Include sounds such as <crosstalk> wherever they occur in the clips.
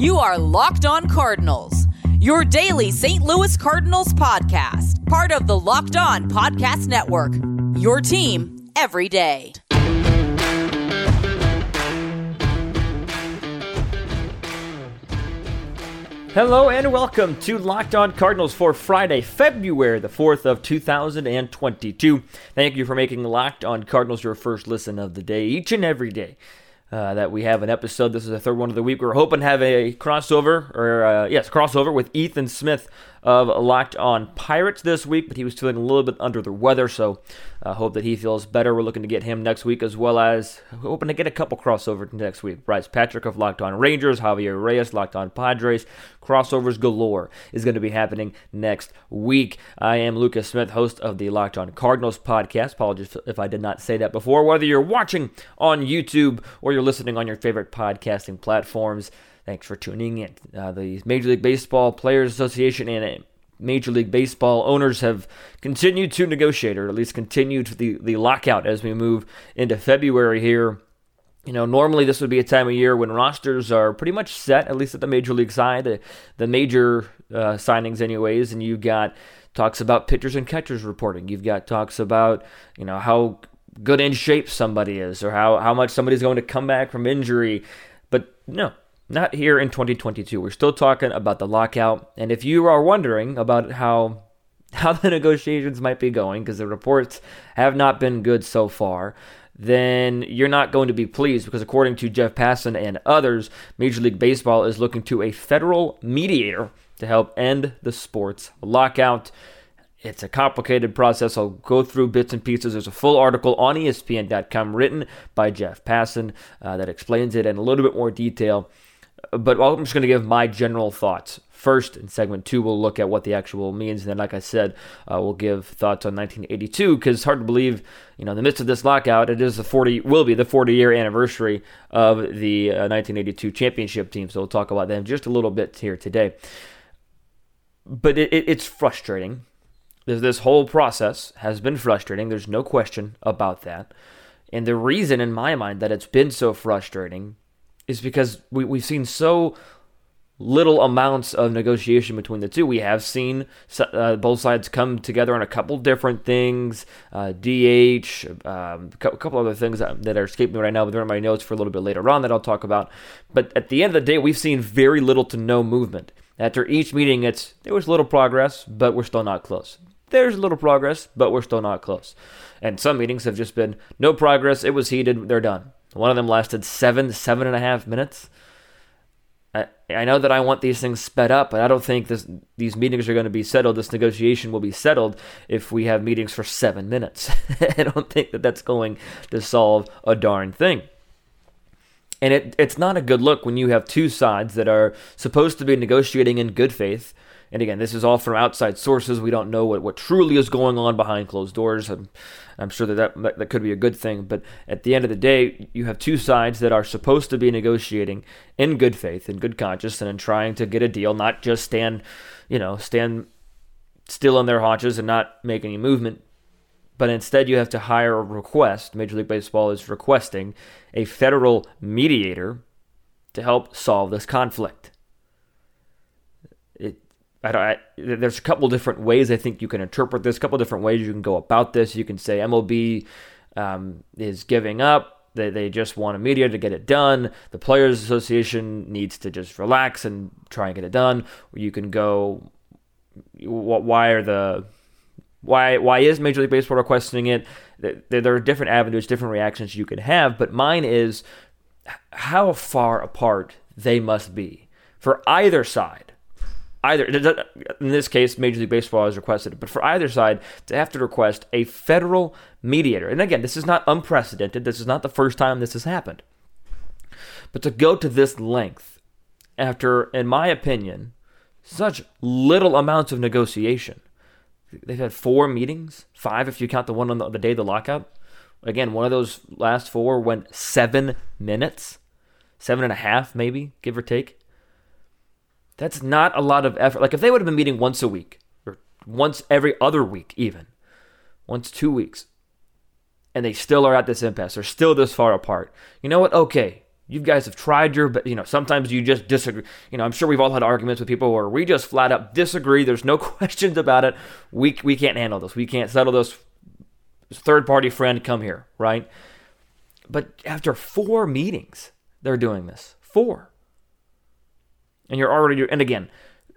You are Locked On Cardinals, your daily St. Louis Cardinals podcast, part of the Locked On Podcast Network. Your team every day. Hello and welcome to Locked On Cardinals for Friday, February the 4th of 2022. Thank you for making Locked On Cardinals your first listen of the day each and every day. Uh, that we have an episode. This is the third one of the week. We're hoping to have a crossover, or uh, yes, crossover with Ethan Smith of Locked On Pirates this week, but he was feeling a little bit under the weather, so I uh, hope that he feels better. We're looking to get him next week, as well as hoping to get a couple crossovers next week. Bryce Patrick of Locked On Rangers, Javier Reyes, Locked On Padres, crossovers galore is going to be happening next week. I am Lucas Smith, host of the Locked On Cardinals podcast. Apologies if I did not say that before. Whether you're watching on YouTube or you're listening on your favorite podcasting platforms, Thanks for tuning in. Uh, the Major League Baseball Players Association and Major League Baseball owners have continued to negotiate, or at least continued the, the lockout as we move into February here. You know, normally this would be a time of year when rosters are pretty much set, at least at the major league side, the, the major uh, signings, anyways, and you've got talks about pitchers and catchers reporting. You've got talks about, you know, how good in shape somebody is or how, how much somebody's going to come back from injury. But no, not here in 2022. We're still talking about the lockout. And if you are wondering about how <laughs> how the negotiations might be going because the reports have not been good so far, then you're not going to be pleased because according to Jeff Passan and others, Major League Baseball is looking to a federal mediator to help end the sports lockout. It's a complicated process. I'll go through bits and pieces. There's a full article on ESPN.com written by Jeff Passan uh, that explains it in a little bit more detail but I'm just going to give my general thoughts. First, in segment two, we'll look at what the actual means. And then, like I said, uh, we'll give thoughts on 1982 because it's hard to believe, you know, in the midst of this lockout, it is the 40, will be the 40 year anniversary of the uh, 1982 championship team. So we'll talk about them just a little bit here today. But it, it, it's frustrating. This whole process has been frustrating. There's no question about that. And the reason, in my mind, that it's been so frustrating is because we, we've seen so little amounts of negotiation between the two. We have seen uh, both sides come together on a couple different things, uh, DH, um, a couple other things that, that, are escaping me right now, but they're in my notes for a little bit later on that I'll talk about. But at the end of the day, we've seen very little to no movement. After each meeting, it's there was little progress, but we're still not close. There's little progress, but we're still not close. And some meetings have just been no progress. It was heated. They're done. One of them lasted seven, seven and a half minutes. I, I know that I want these things sped up, but I don't think this, these meetings are going to be settled. This negotiation will be settled if we have meetings for seven minutes. <laughs> I don't think that that's going to solve a darn thing. And it, it's not a good look when you have two sides that are supposed to be negotiating in good faith and again, this is all from outside sources. We don't know what, what truly is going on behind closed doors. I'm, I'm sure that, that that could be a good thing. But at the end of the day, you have two sides that are supposed to be negotiating in good faith, in good conscience, and in trying to get a deal, not just stand, you know, stand still on their haunches and not make any movement. But instead, you have to hire a request. Major League Baseball is requesting a federal mediator to help solve this conflict. I I, there's a couple different ways I think you can interpret this. A couple different ways you can go about this. You can say MLB um, is giving up. They, they just want a media to get it done. The Players Association needs to just relax and try and get it done. You can go, why are the why why is Major League Baseball requesting it? There are different avenues, different reactions you can have, but mine is how far apart they must be for either side either in this case major league baseball has requested it but for either side to have to request a federal mediator. And again this is not unprecedented. This is not the first time this has happened. But to go to this length after in my opinion such little amounts of negotiation they've had four meetings five if you count the one on the, the day of the lockout. Again one of those last four went seven minutes seven and a half maybe give or take that's not a lot of effort. Like if they would have been meeting once a week or once every other week, even once two weeks, and they still are at this impasse, they're still this far apart. You know what? Okay, You guys have tried your, but you know, sometimes you just disagree. You know, I'm sure we've all had arguments with people where we just flat out disagree. There's no <laughs> questions about it. We we can't handle this. We can't settle this. Third party friend, come here, right? But after four meetings, they're doing this. Four. And you're already, and again,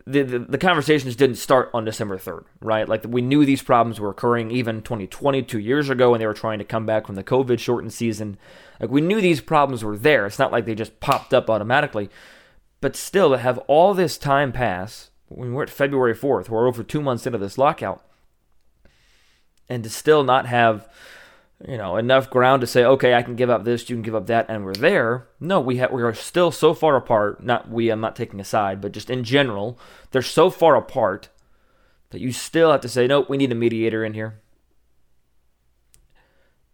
the, the, the, conversations didn't start on December 3rd, right? Like we knew these problems were occurring even 2020, two years ago, when they were trying to come back from the COVID shortened season. Like we knew these problems were there. It's not like they just popped up automatically. But still, to have all this time pass, when we're at February 4th, we're over two months into this lockout, and to still not have you know, enough ground to say, okay, I can give up this, you can give up that, and we're there. No, we ha- we are still so far apart. Not we. I'm not taking a side, but just in general, they're so far apart that you still have to say, nope, we need a mediator in here.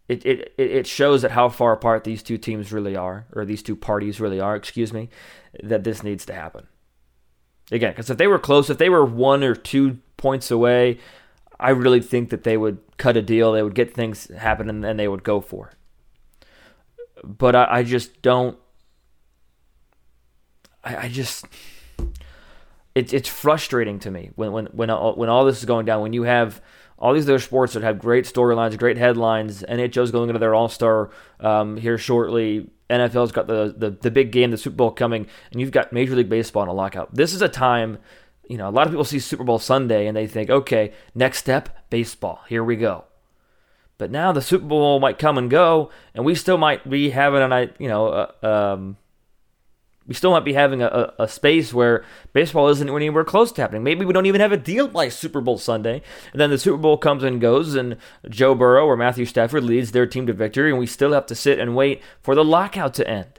It, it, it shows that how far apart these two teams really are, or these two parties really are, excuse me, that this needs to happen. Again, because if they were close, if they were one or two points away, I really think that they would cut a deal, they would get things happen, and they would go for it. But I, I just don't. I, I just. It's it's frustrating to me when when when all, when all this is going down. When you have all these other sports that have great storylines, great headlines. NHL's going into their All Star um, here shortly. NFL's got the, the the big game, the Super Bowl coming, and you've got Major League Baseball in a lockout. This is a time you know, a lot of people see Super Bowl Sunday and they think, okay, next step, baseball. Here we go. But now the Super Bowl might come and go, and we still might be having a, you know, um, we still might be having a, a, space where baseball isn't anywhere close to happening. Maybe we don't even have a deal by Super Bowl Sunday. And then the Super Bowl comes and goes, and Joe Burrow or Matthew Stafford leads their team to victory, and we still have to sit and wait for the lockout to end.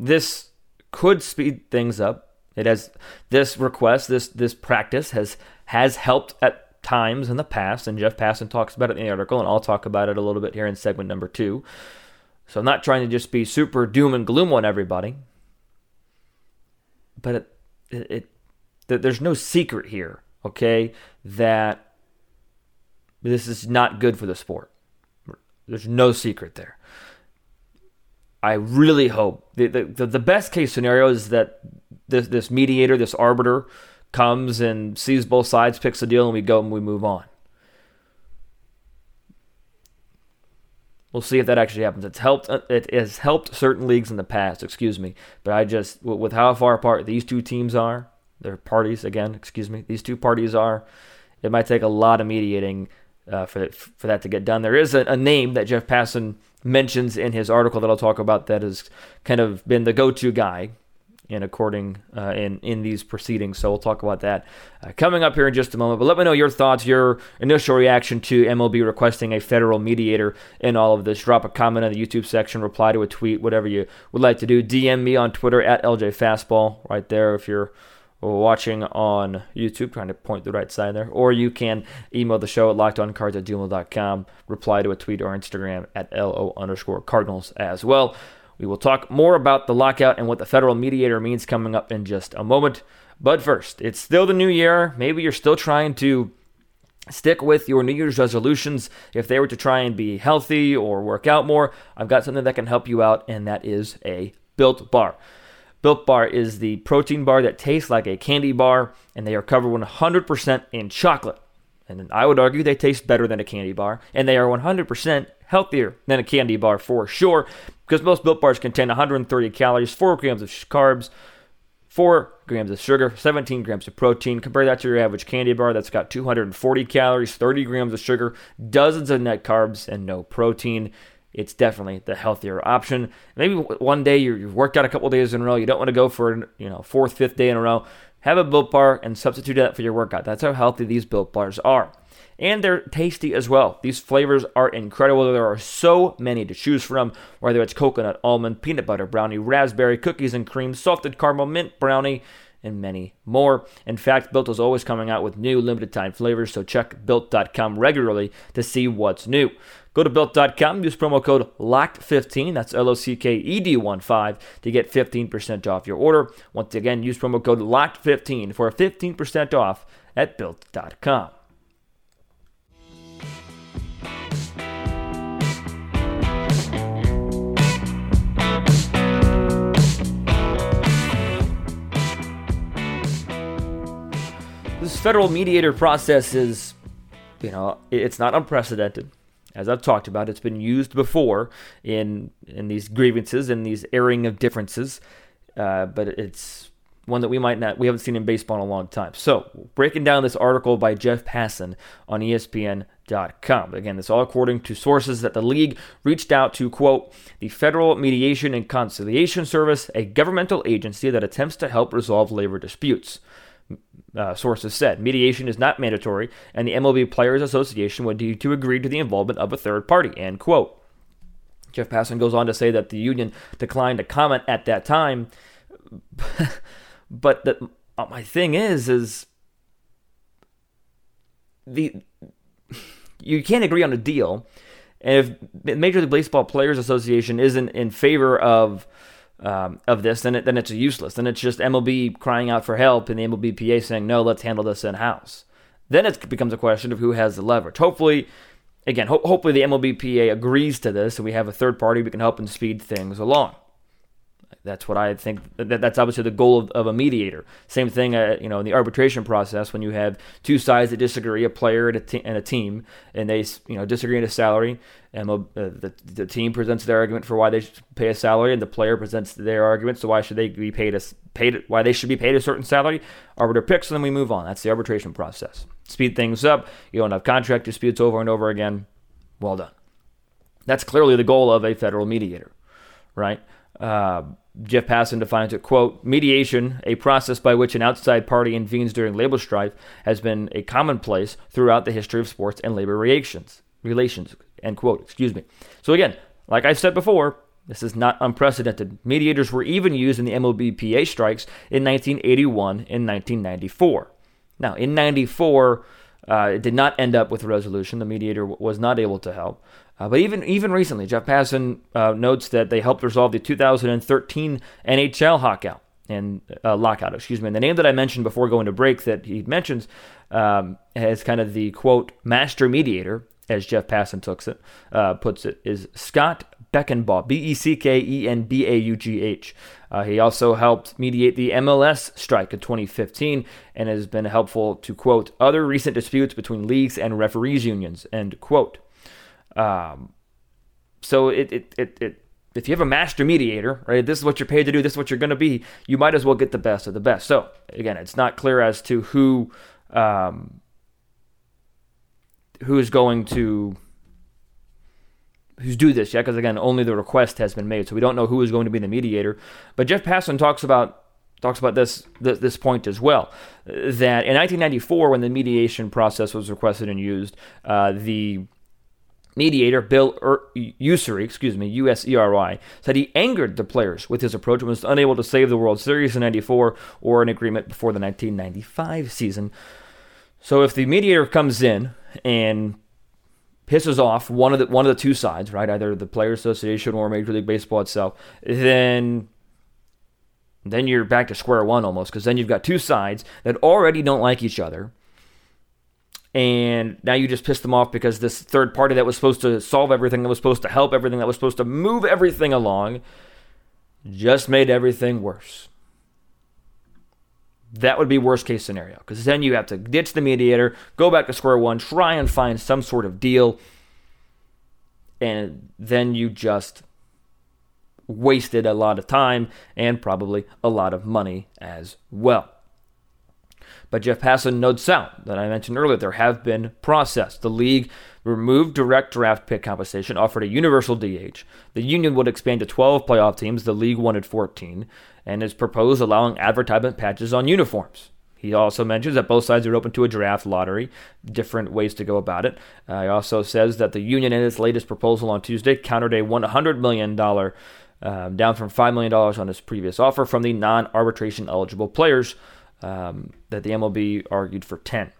This could speed things up. It has this request, this this practice has has helped at times in the past, and Jeff Passan talks about it in the article, and I'll talk about it a little bit here in segment number two. So I'm not trying to just be super doom and gloom on everybody, but it, it, it there's no secret here, okay, that this is not good for the sport. There's no secret there. I really hope the, the, the best case scenario is that this, this mediator, this arbiter, comes and sees both sides, picks a deal, and we go and we move on. We'll see if that actually happens. It's helped. Uh, it has helped certain leagues in the past. Excuse me, but I just with how far apart these two teams are, their parties again. Excuse me, these two parties are. It might take a lot of mediating uh, for that, for that to get done. There is a, a name that Jeff Passan mentions in his article that I'll talk about that has kind of been the go-to guy in according uh, in in these proceedings. So we'll talk about that uh, coming up here in just a moment. But let me know your thoughts, your initial reaction to MLB requesting a federal mediator in all of this. Drop a comment in the YouTube section, reply to a tweet, whatever you would like to do. DM me on Twitter at LJ Fastball right there if you're watching on YouTube, trying to point the right side there, or you can email the show at lockedoncards at gmail.com, reply to a tweet or Instagram at LO underscore Cardinals as well. We will talk more about the lockout and what the federal mediator means coming up in just a moment. But first, it's still the new year. Maybe you're still trying to stick with your New Year's resolutions. If they were to try and be healthy or work out more, I've got something that can help you out, and that is a built bar. Built Bar is the protein bar that tastes like a candy bar, and they are covered 100% in chocolate. And I would argue they taste better than a candy bar, and they are 100% healthier than a candy bar for sure, because most Built Bars contain 130 calories, 4 grams of carbs, 4 grams of sugar, 17 grams of protein. Compare that to your average candy bar that's got 240 calories, 30 grams of sugar, dozens of net carbs, and no protein it's definitely the healthier option. Maybe one day you've worked out a couple days in a row, you don't want to go for you know fourth, fifth day in a row. Have a built bar and substitute that for your workout. That's how healthy these built bars are. And they're tasty as well. These flavors are incredible. There are so many to choose from, whether it's coconut, almond, peanut butter brownie, raspberry, cookies and cream, salted caramel, mint brownie, and many more. In fact, Built is always coming out with new limited time flavors, so check built.com regularly to see what's new. Go to built.com, use promo code LOCKED15, that's L O C K E D 1 5, to get 15% off your order. Once again, use promo code LOCKED15 for 15% off at built.com. This federal mediator process is, you know, it's not unprecedented. As I've talked about, it's been used before in in these grievances and these airing of differences, uh, but it's one that we might not we haven't seen in baseball in a long time. So, breaking down this article by Jeff Passan on ESPN.com. Again, this all according to sources that the league reached out to quote the Federal Mediation and Conciliation Service, a governmental agency that attempts to help resolve labor disputes. Uh, sources said mediation is not mandatory, and the MLB Players Association would need to agree to the involvement of a third party. End quote. Jeff Passan goes on to say that the union declined to comment at that time. <laughs> but the, uh, my thing is, is the you can't agree on a deal, and if Major League Baseball Players Association isn't in favor of um, of this, then it, then it's useless. Then it's just MLB crying out for help and the MLBPA saying no, let's handle this in house. Then it becomes a question of who has the leverage. Hopefully, again, ho- hopefully the MLBPA agrees to this, and we have a third party we can help and speed things along. That's what I think. That's obviously the goal of, of a mediator. Same thing, uh, you know, in the arbitration process when you have two sides that disagree, a player and a, te- and a team, and they, you know, disagree on a salary, and uh, the, the team presents their argument for why they should pay a salary, and the player presents their argument, so why should they be paid a paid why they should be paid a certain salary. Arbiter picks, and then we move on. That's the arbitration process. Speed things up. You don't have contract disputes over and over again. Well done. That's clearly the goal of a federal mediator, right? Uh, Jeff Passan defines it, quote, mediation, a process by which an outside party intervenes during labor strife, has been a commonplace throughout the history of sports and labor relations, relations, end quote, excuse me. So again, like I've said before, this is not unprecedented. Mediators were even used in the MLBPA strikes in 1981 and 1994. Now, in 94, uh, it did not end up with a resolution. The mediator w- was not able to help. Uh, but even even recently, Jeff Passan uh, notes that they helped resolve the 2013 NHL lockout and uh, lockout. Excuse me. And the name that I mentioned before going to break that he mentions um, as kind of the quote master mediator, as Jeff Passan it, uh, puts it, is Scott Beckenbaugh, B E C K E N B A U G H. Uh, he also helped mediate the MLS strike in 2015 and has been helpful to quote other recent disputes between leagues and referees unions. End quote. Um, so it, it, it, it, if you have a master mediator, right, this is what you're paid to do, this is what you're going to be, you might as well get the best of the best. So again, it's not clear as to who, um, who is going to who's do this yet because again only the request has been made so we don't know who is going to be the mediator but jeff passan talks about talks about this, this, this point as well that in 1994 when the mediation process was requested and used uh, the mediator Bill er- Usery, excuse me, U-S-E-R-Y, said he angered the players with his approach and was unable to save the World Series in '94 or an agreement before the 1995 season. So if the mediator comes in and pisses off one of the one of the two sides, right, either the Players Association or Major League Baseball itself, then then you're back to square one almost because then you've got two sides that already don't like each other and now you just pissed them off because this third party that was supposed to solve everything, that was supposed to help everything, that was supposed to move everything along, just made everything worse. That would be worst case scenario because then you have to ditch the mediator, go back to square one, try and find some sort of deal, and then you just wasted a lot of time and probably a lot of money as well. But Jeff Passan notes out that I mentioned earlier there have been process. The league removed direct draft pick compensation, offered a universal DH. The union would expand to 12 playoff teams. The league wanted 14, and has proposed allowing advertisement patches on uniforms. He also mentions that both sides are open to a draft lottery, different ways to go about it. Uh, he also says that the union, in its latest proposal on Tuesday, countered a $100 million, uh, down from $5 million on its previous offer from the non arbitration eligible players um, that the MLB argued for 10.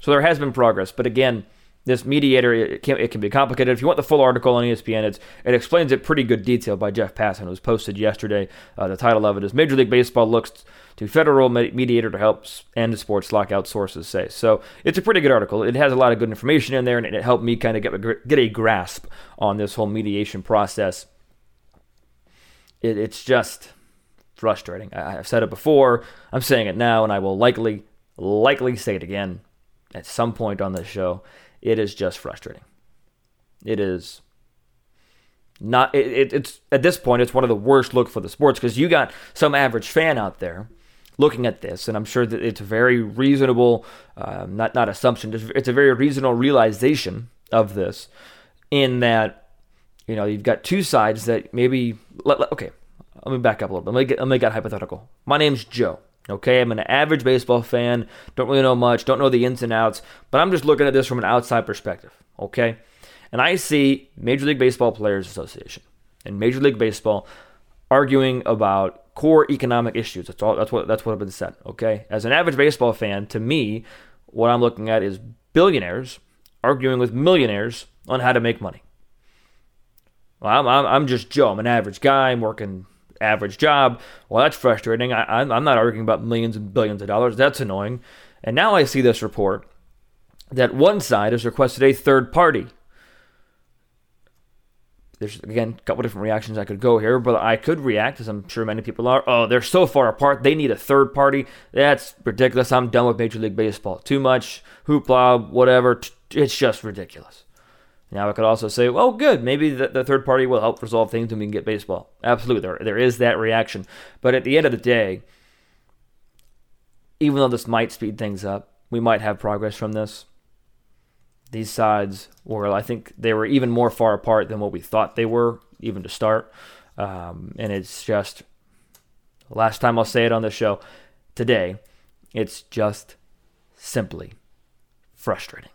So there has been progress, but again, this mediator it can, it can be complicated. If you want the full article on ESPN, it explains it pretty good detail by Jeff Passan. It was posted yesterday. Uh, the title of it is Major League Baseball looks to federal mediator to help end sports lockout. Sources say so. It's a pretty good article. It has a lot of good information in there, and it helped me kind of get get a grasp on this whole mediation process. It, it's just frustrating. I, have said it before, I'm saying it now, and I will likely likely say it again at some point on this show. It is just frustrating. It is not. It, it, it's at this point, it's one of the worst look for the sports because you got some average fan out there looking at this, and I'm sure that it's a very reasonable, um, not not assumption, it's a very reasonable realization of this, in that you know you've got two sides that maybe. Okay, let me back up a little bit. Let me get, let me get hypothetical. My name's Joe. Okay, I'm an average baseball fan. Don't really know much. Don't know the ins and outs. But I'm just looking at this from an outside perspective. Okay, and I see Major League Baseball Players Association and Major League Baseball arguing about core economic issues. That's all. That's what. That's what I've been said. Okay. As an average baseball fan, to me, what I'm looking at is billionaires arguing with millionaires on how to make money. Well, I'm, I'm, I'm just Joe. I'm an average guy. I'm working average job. Well, that's frustrating. I, I'm, I'm not arguing about millions and billions of dollars. That's annoying. And now I see this report that one side has requested a third party there's again a couple different reactions I could go here, but I could react as I'm sure many people are. Oh, they're so far apart. They need a third party. That's ridiculous. I'm done with Major League Baseball. Too much hoopla, whatever. It's just ridiculous. Now I could also say, well, good. Maybe the, the third party will help resolve things and we can get baseball. Absolutely, there there is that reaction. But at the end of the day, even though this might speed things up, we might have progress from this these sides were, I think, they were even more far apart than what we thought they were, even to start. Um, and it's just, last time I'll say it on the show today, it's just simply frustrating.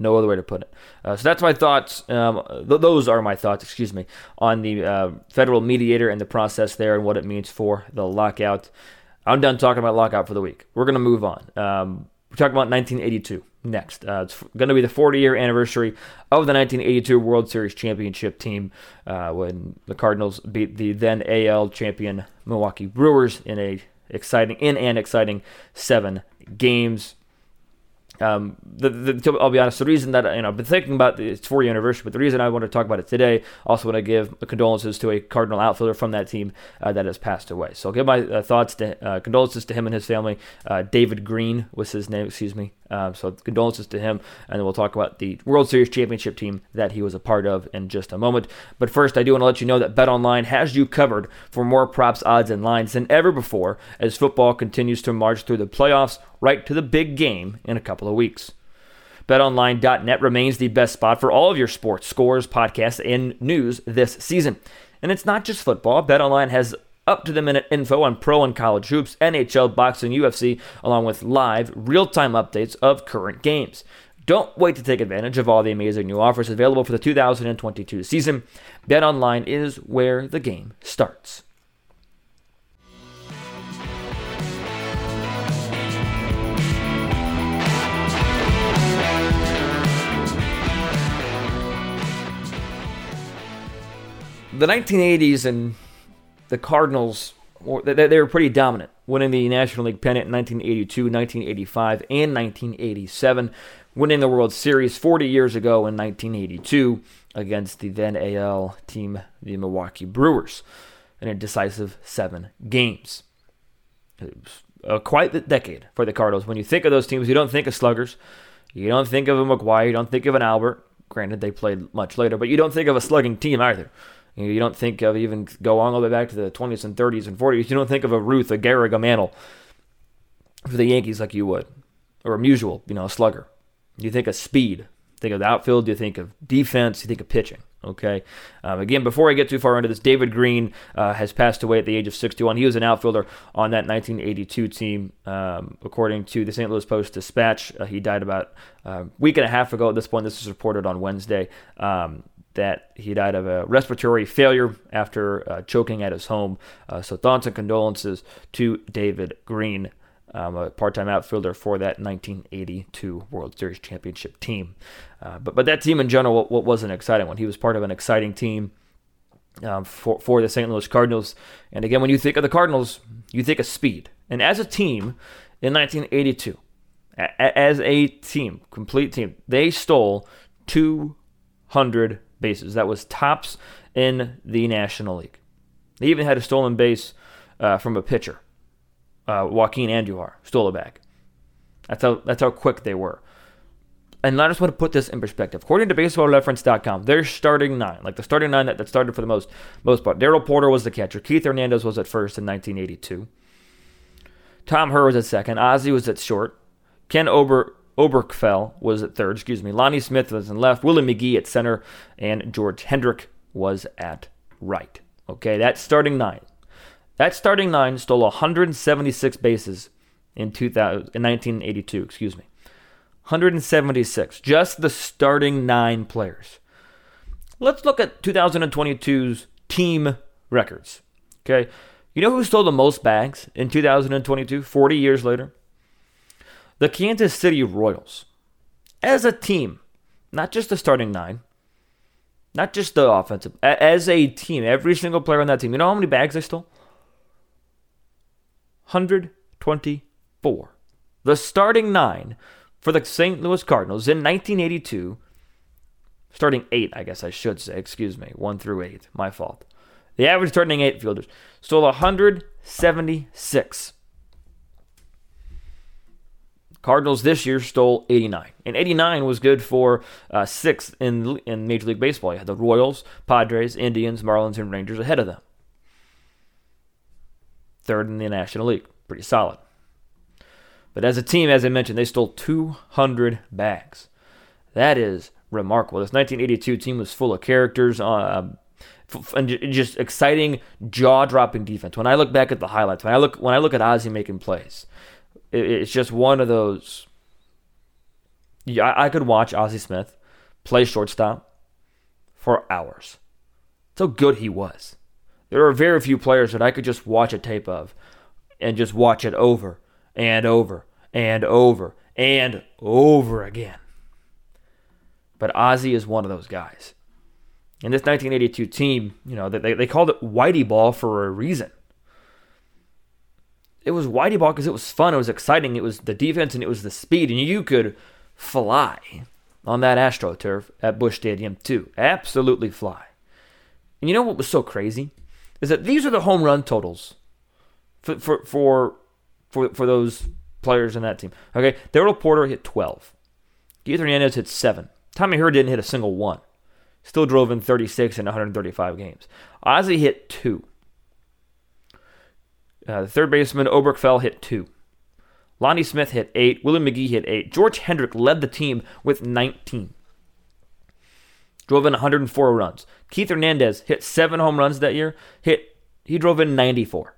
No other way to put it. Uh, so that's my thoughts. Um, th- those are my thoughts, excuse me, on the uh, federal mediator and the process there and what it means for the lockout. I'm done talking about lockout for the week. We're going to move on. Um, we're talking about 1982 next. Uh, it's going to be the 40 year anniversary of the 1982 World Series championship team uh, when the Cardinals beat the then AL champion Milwaukee Brewers in a exciting in an exciting seven games. Um, the, the, I'll be honest, the reason that you know, I've been thinking about the, its 40th anniversary, but the reason I want to talk about it today, also want to give condolences to a Cardinal outfielder from that team uh, that has passed away. So I'll give my uh, thoughts to uh, condolences to him and his family. Uh, David Green was his name, excuse me. Um, so condolences to him, and then we'll talk about the World Series championship team that he was a part of in just a moment. But first, I do want to let you know that BetOnline has you covered for more props, odds, and lines than ever before as football continues to march through the playoffs right to the big game in a couple of weeks. BetOnline.net remains the best spot for all of your sports, scores, podcasts, and news this season. And it's not just football. BetOnline has up to the minute info on pro and college hoops, NHL, boxing, UFC, along with live, real time updates of current games. Don't wait to take advantage of all the amazing new offers available for the 2022 season. BetOnline is where the game starts. The 1980s and the Cardinals they were pretty dominant, winning the National League pennant in 1982, 1985, and 1987, winning the World Series 40 years ago in 1982 against the then AL team, the Milwaukee Brewers, in a decisive seven games. It was quite the decade for the Cardinals. When you think of those teams, you don't think of sluggers, you don't think of a McGwire, you don't think of an Albert. Granted, they played much later, but you don't think of a slugging team either. You, don't think of even go all the way back to the 20s and 30s and 40s. You don't think of a Ruth, a Gehrig, a Mantle for the Yankees like you would, or a Musial, you know, a slugger. You think of speed. Think of the outfield. You think of defense. You think of pitching. Okay. Um, again, before I get too far into this, David Green uh, has passed away at the age of 61. He was an outfielder on that 1982 team, um, according to the St. Louis Post Dispatch. Uh, he died about a uh, week and a half ago. At this point, this was reported on Wednesday. Um, that he died of a respiratory failure after uh, choking at his home. Uh, so thoughts and condolences to David Green, um, a part-time outfielder for that 1982 World Series championship team. Uh, but but that team in general what, was an exciting one. He was part of an exciting team. Um, for, for the St. Louis Cardinals. And again, when you think of the Cardinals, you think of speed. And as a team in 1982, a- as a team, complete team, they stole 200 bases. That was tops in the National League. They even had a stolen base uh, from a pitcher. uh, Joaquin Andujar stole a bag. That's how that's how quick they were. And I just want to put this in perspective. According to BaseballReference.com, their starting nine, like the starting nine that, that started for the most most part. Darrell Porter was the catcher. Keith Hernandez was at first in 1982. Tom Herr was at second. Ozzie was at short. Ken Ober Oberkfell was at third. Excuse me. Lonnie Smith was in left. Willie McGee at center, and George Hendrick was at right. Okay, that's starting nine. That starting nine stole 176 bases in 2000, in 1982. Excuse me. 176. Just the starting nine players. Let's look at 2022's team records. Okay. You know who stole the most bags in 2022, 40 years later? The Kansas City Royals. As a team, not just the starting nine, not just the offensive, as a team, every single player on that team. You know how many bags they stole? 124. The starting nine for the St. Louis Cardinals in 1982, starting eight, I guess I should say, excuse me, one through eight, my fault. The average starting eight fielders stole 176. Cardinals this year stole 89, and 89 was good for uh, sixth in in Major League Baseball. You had the Royals, Padres, Indians, Marlins, and Rangers ahead of them. Third in the National League, pretty solid. But as a team, as I mentioned, they stole 200 bags. That is remarkable. This 1982 team was full of characters. Uh, and just exciting, jaw-dropping defense. When I look back at the highlights, when I look when I look at Ozzie making plays, it's just one of those. Yeah, I could watch Ozzie Smith play shortstop for hours. That's how good he was. There are very few players that I could just watch a tape of and just watch it over and over and over and over again. But Ozzie is one of those guys. And this 1982 team, you know, they, they called it Whitey Ball for a reason. It was Whitey Ball because it was fun, it was exciting, it was the defense, and it was the speed, and you could fly on that AstroTurf at Busch Stadium too. Absolutely fly. And you know what was so crazy? Is that these are the home run totals for for for for, for those players in that team. Okay, Darrell Porter hit 12. Keith Hernandez hit 7. Tommy Herr didn't hit a single one. Still drove in 36 in 135 games. Ozzie hit 2. Uh, the third baseman, Oberkfell, hit 2. Lonnie Smith hit 8. Willie McGee hit 8. George Hendrick led the team with 19. Drove in 104 runs. Keith Hernandez hit 7 home runs that year. Hit He drove in 94.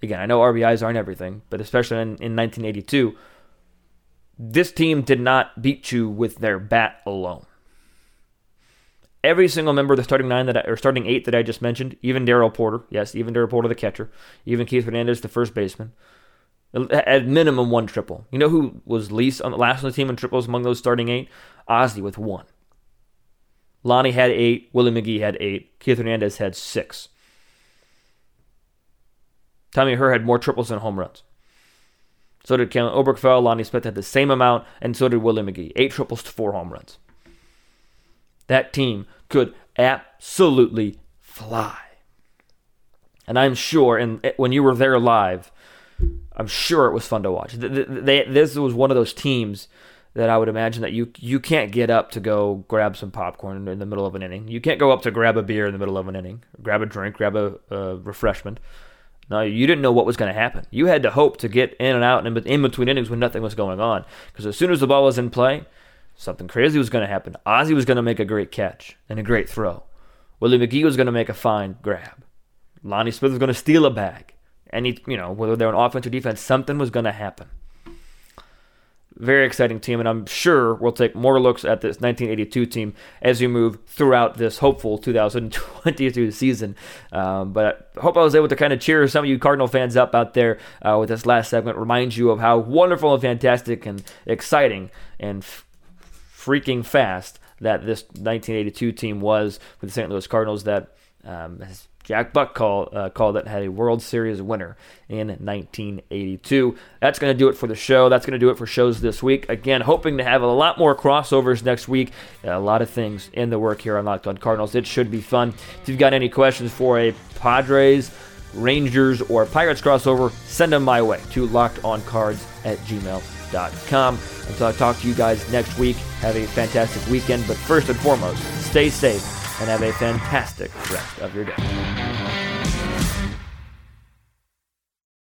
Again, I know RBIs aren't everything, but especially in, in 1982, this team did not beat you with their bat alone. Every single member of the starting nine that I, or starting eight that I just mentioned, even Darrell Porter, yes, even Darrell Porter, the catcher, even Keith Hernandez, the first baseman, at minimum one triple. You know who was least on the last on the team in triples among those starting eight? Ozzie with one. Lonnie had eight. Willie McGee had eight. Keith Hernandez had six. Tommy Herr had more triples than home runs. So did Kellen Oberkfell. Lonnie Smith had the same amount, and so did Willie McGee. Eight triples to four home runs. That team could absolutely fly. And I'm sure, and when you were there live, I'm sure it was fun to watch. They, this was one of those teams that I would imagine that you you can't get up to go grab some popcorn in the middle of an inning. You can't go up to grab a beer in the middle of an inning, grab a drink, grab a, refreshment. No, you didn't know what was going to happen. You had to hope to get in and out and in between innings when nothing was going on. Because as soon as the ball was in play, something crazy was going to happen. Ozzie was going to make a great catch and a great throw. Willie McGee was going to make a fine grab. Lonnie Smith was going to steal a bag. Any, you know, whether they're on offense or defense, something was going to happen. Very exciting team, and I'm sure we'll take more looks at this 1982 team as we move throughout this hopeful 2022 <laughs> season. Um, but I hope I was able to kind of cheer some of you Cardinal fans up out there uh, with this last segment, remind you of how wonderful and fantastic and exciting and f- freaking fast that this 1982 team was with the St. Louis Cardinals that um, Jack Buck call, uh, called it, had a World Series winner in 1982. That's going to do it for the show. That's going to do it for shows this week. Again, hoping to have a lot more crossovers next week. A lot of things in the work here on Locked On Cardinals. It should be fun. If you've got any questions for a Padres, Rangers, or Pirates crossover, send them my way to lockedoncards at Until I talk to you guys next week, have a fantastic weekend. But first and foremost, stay safe and have a fantastic rest of your day.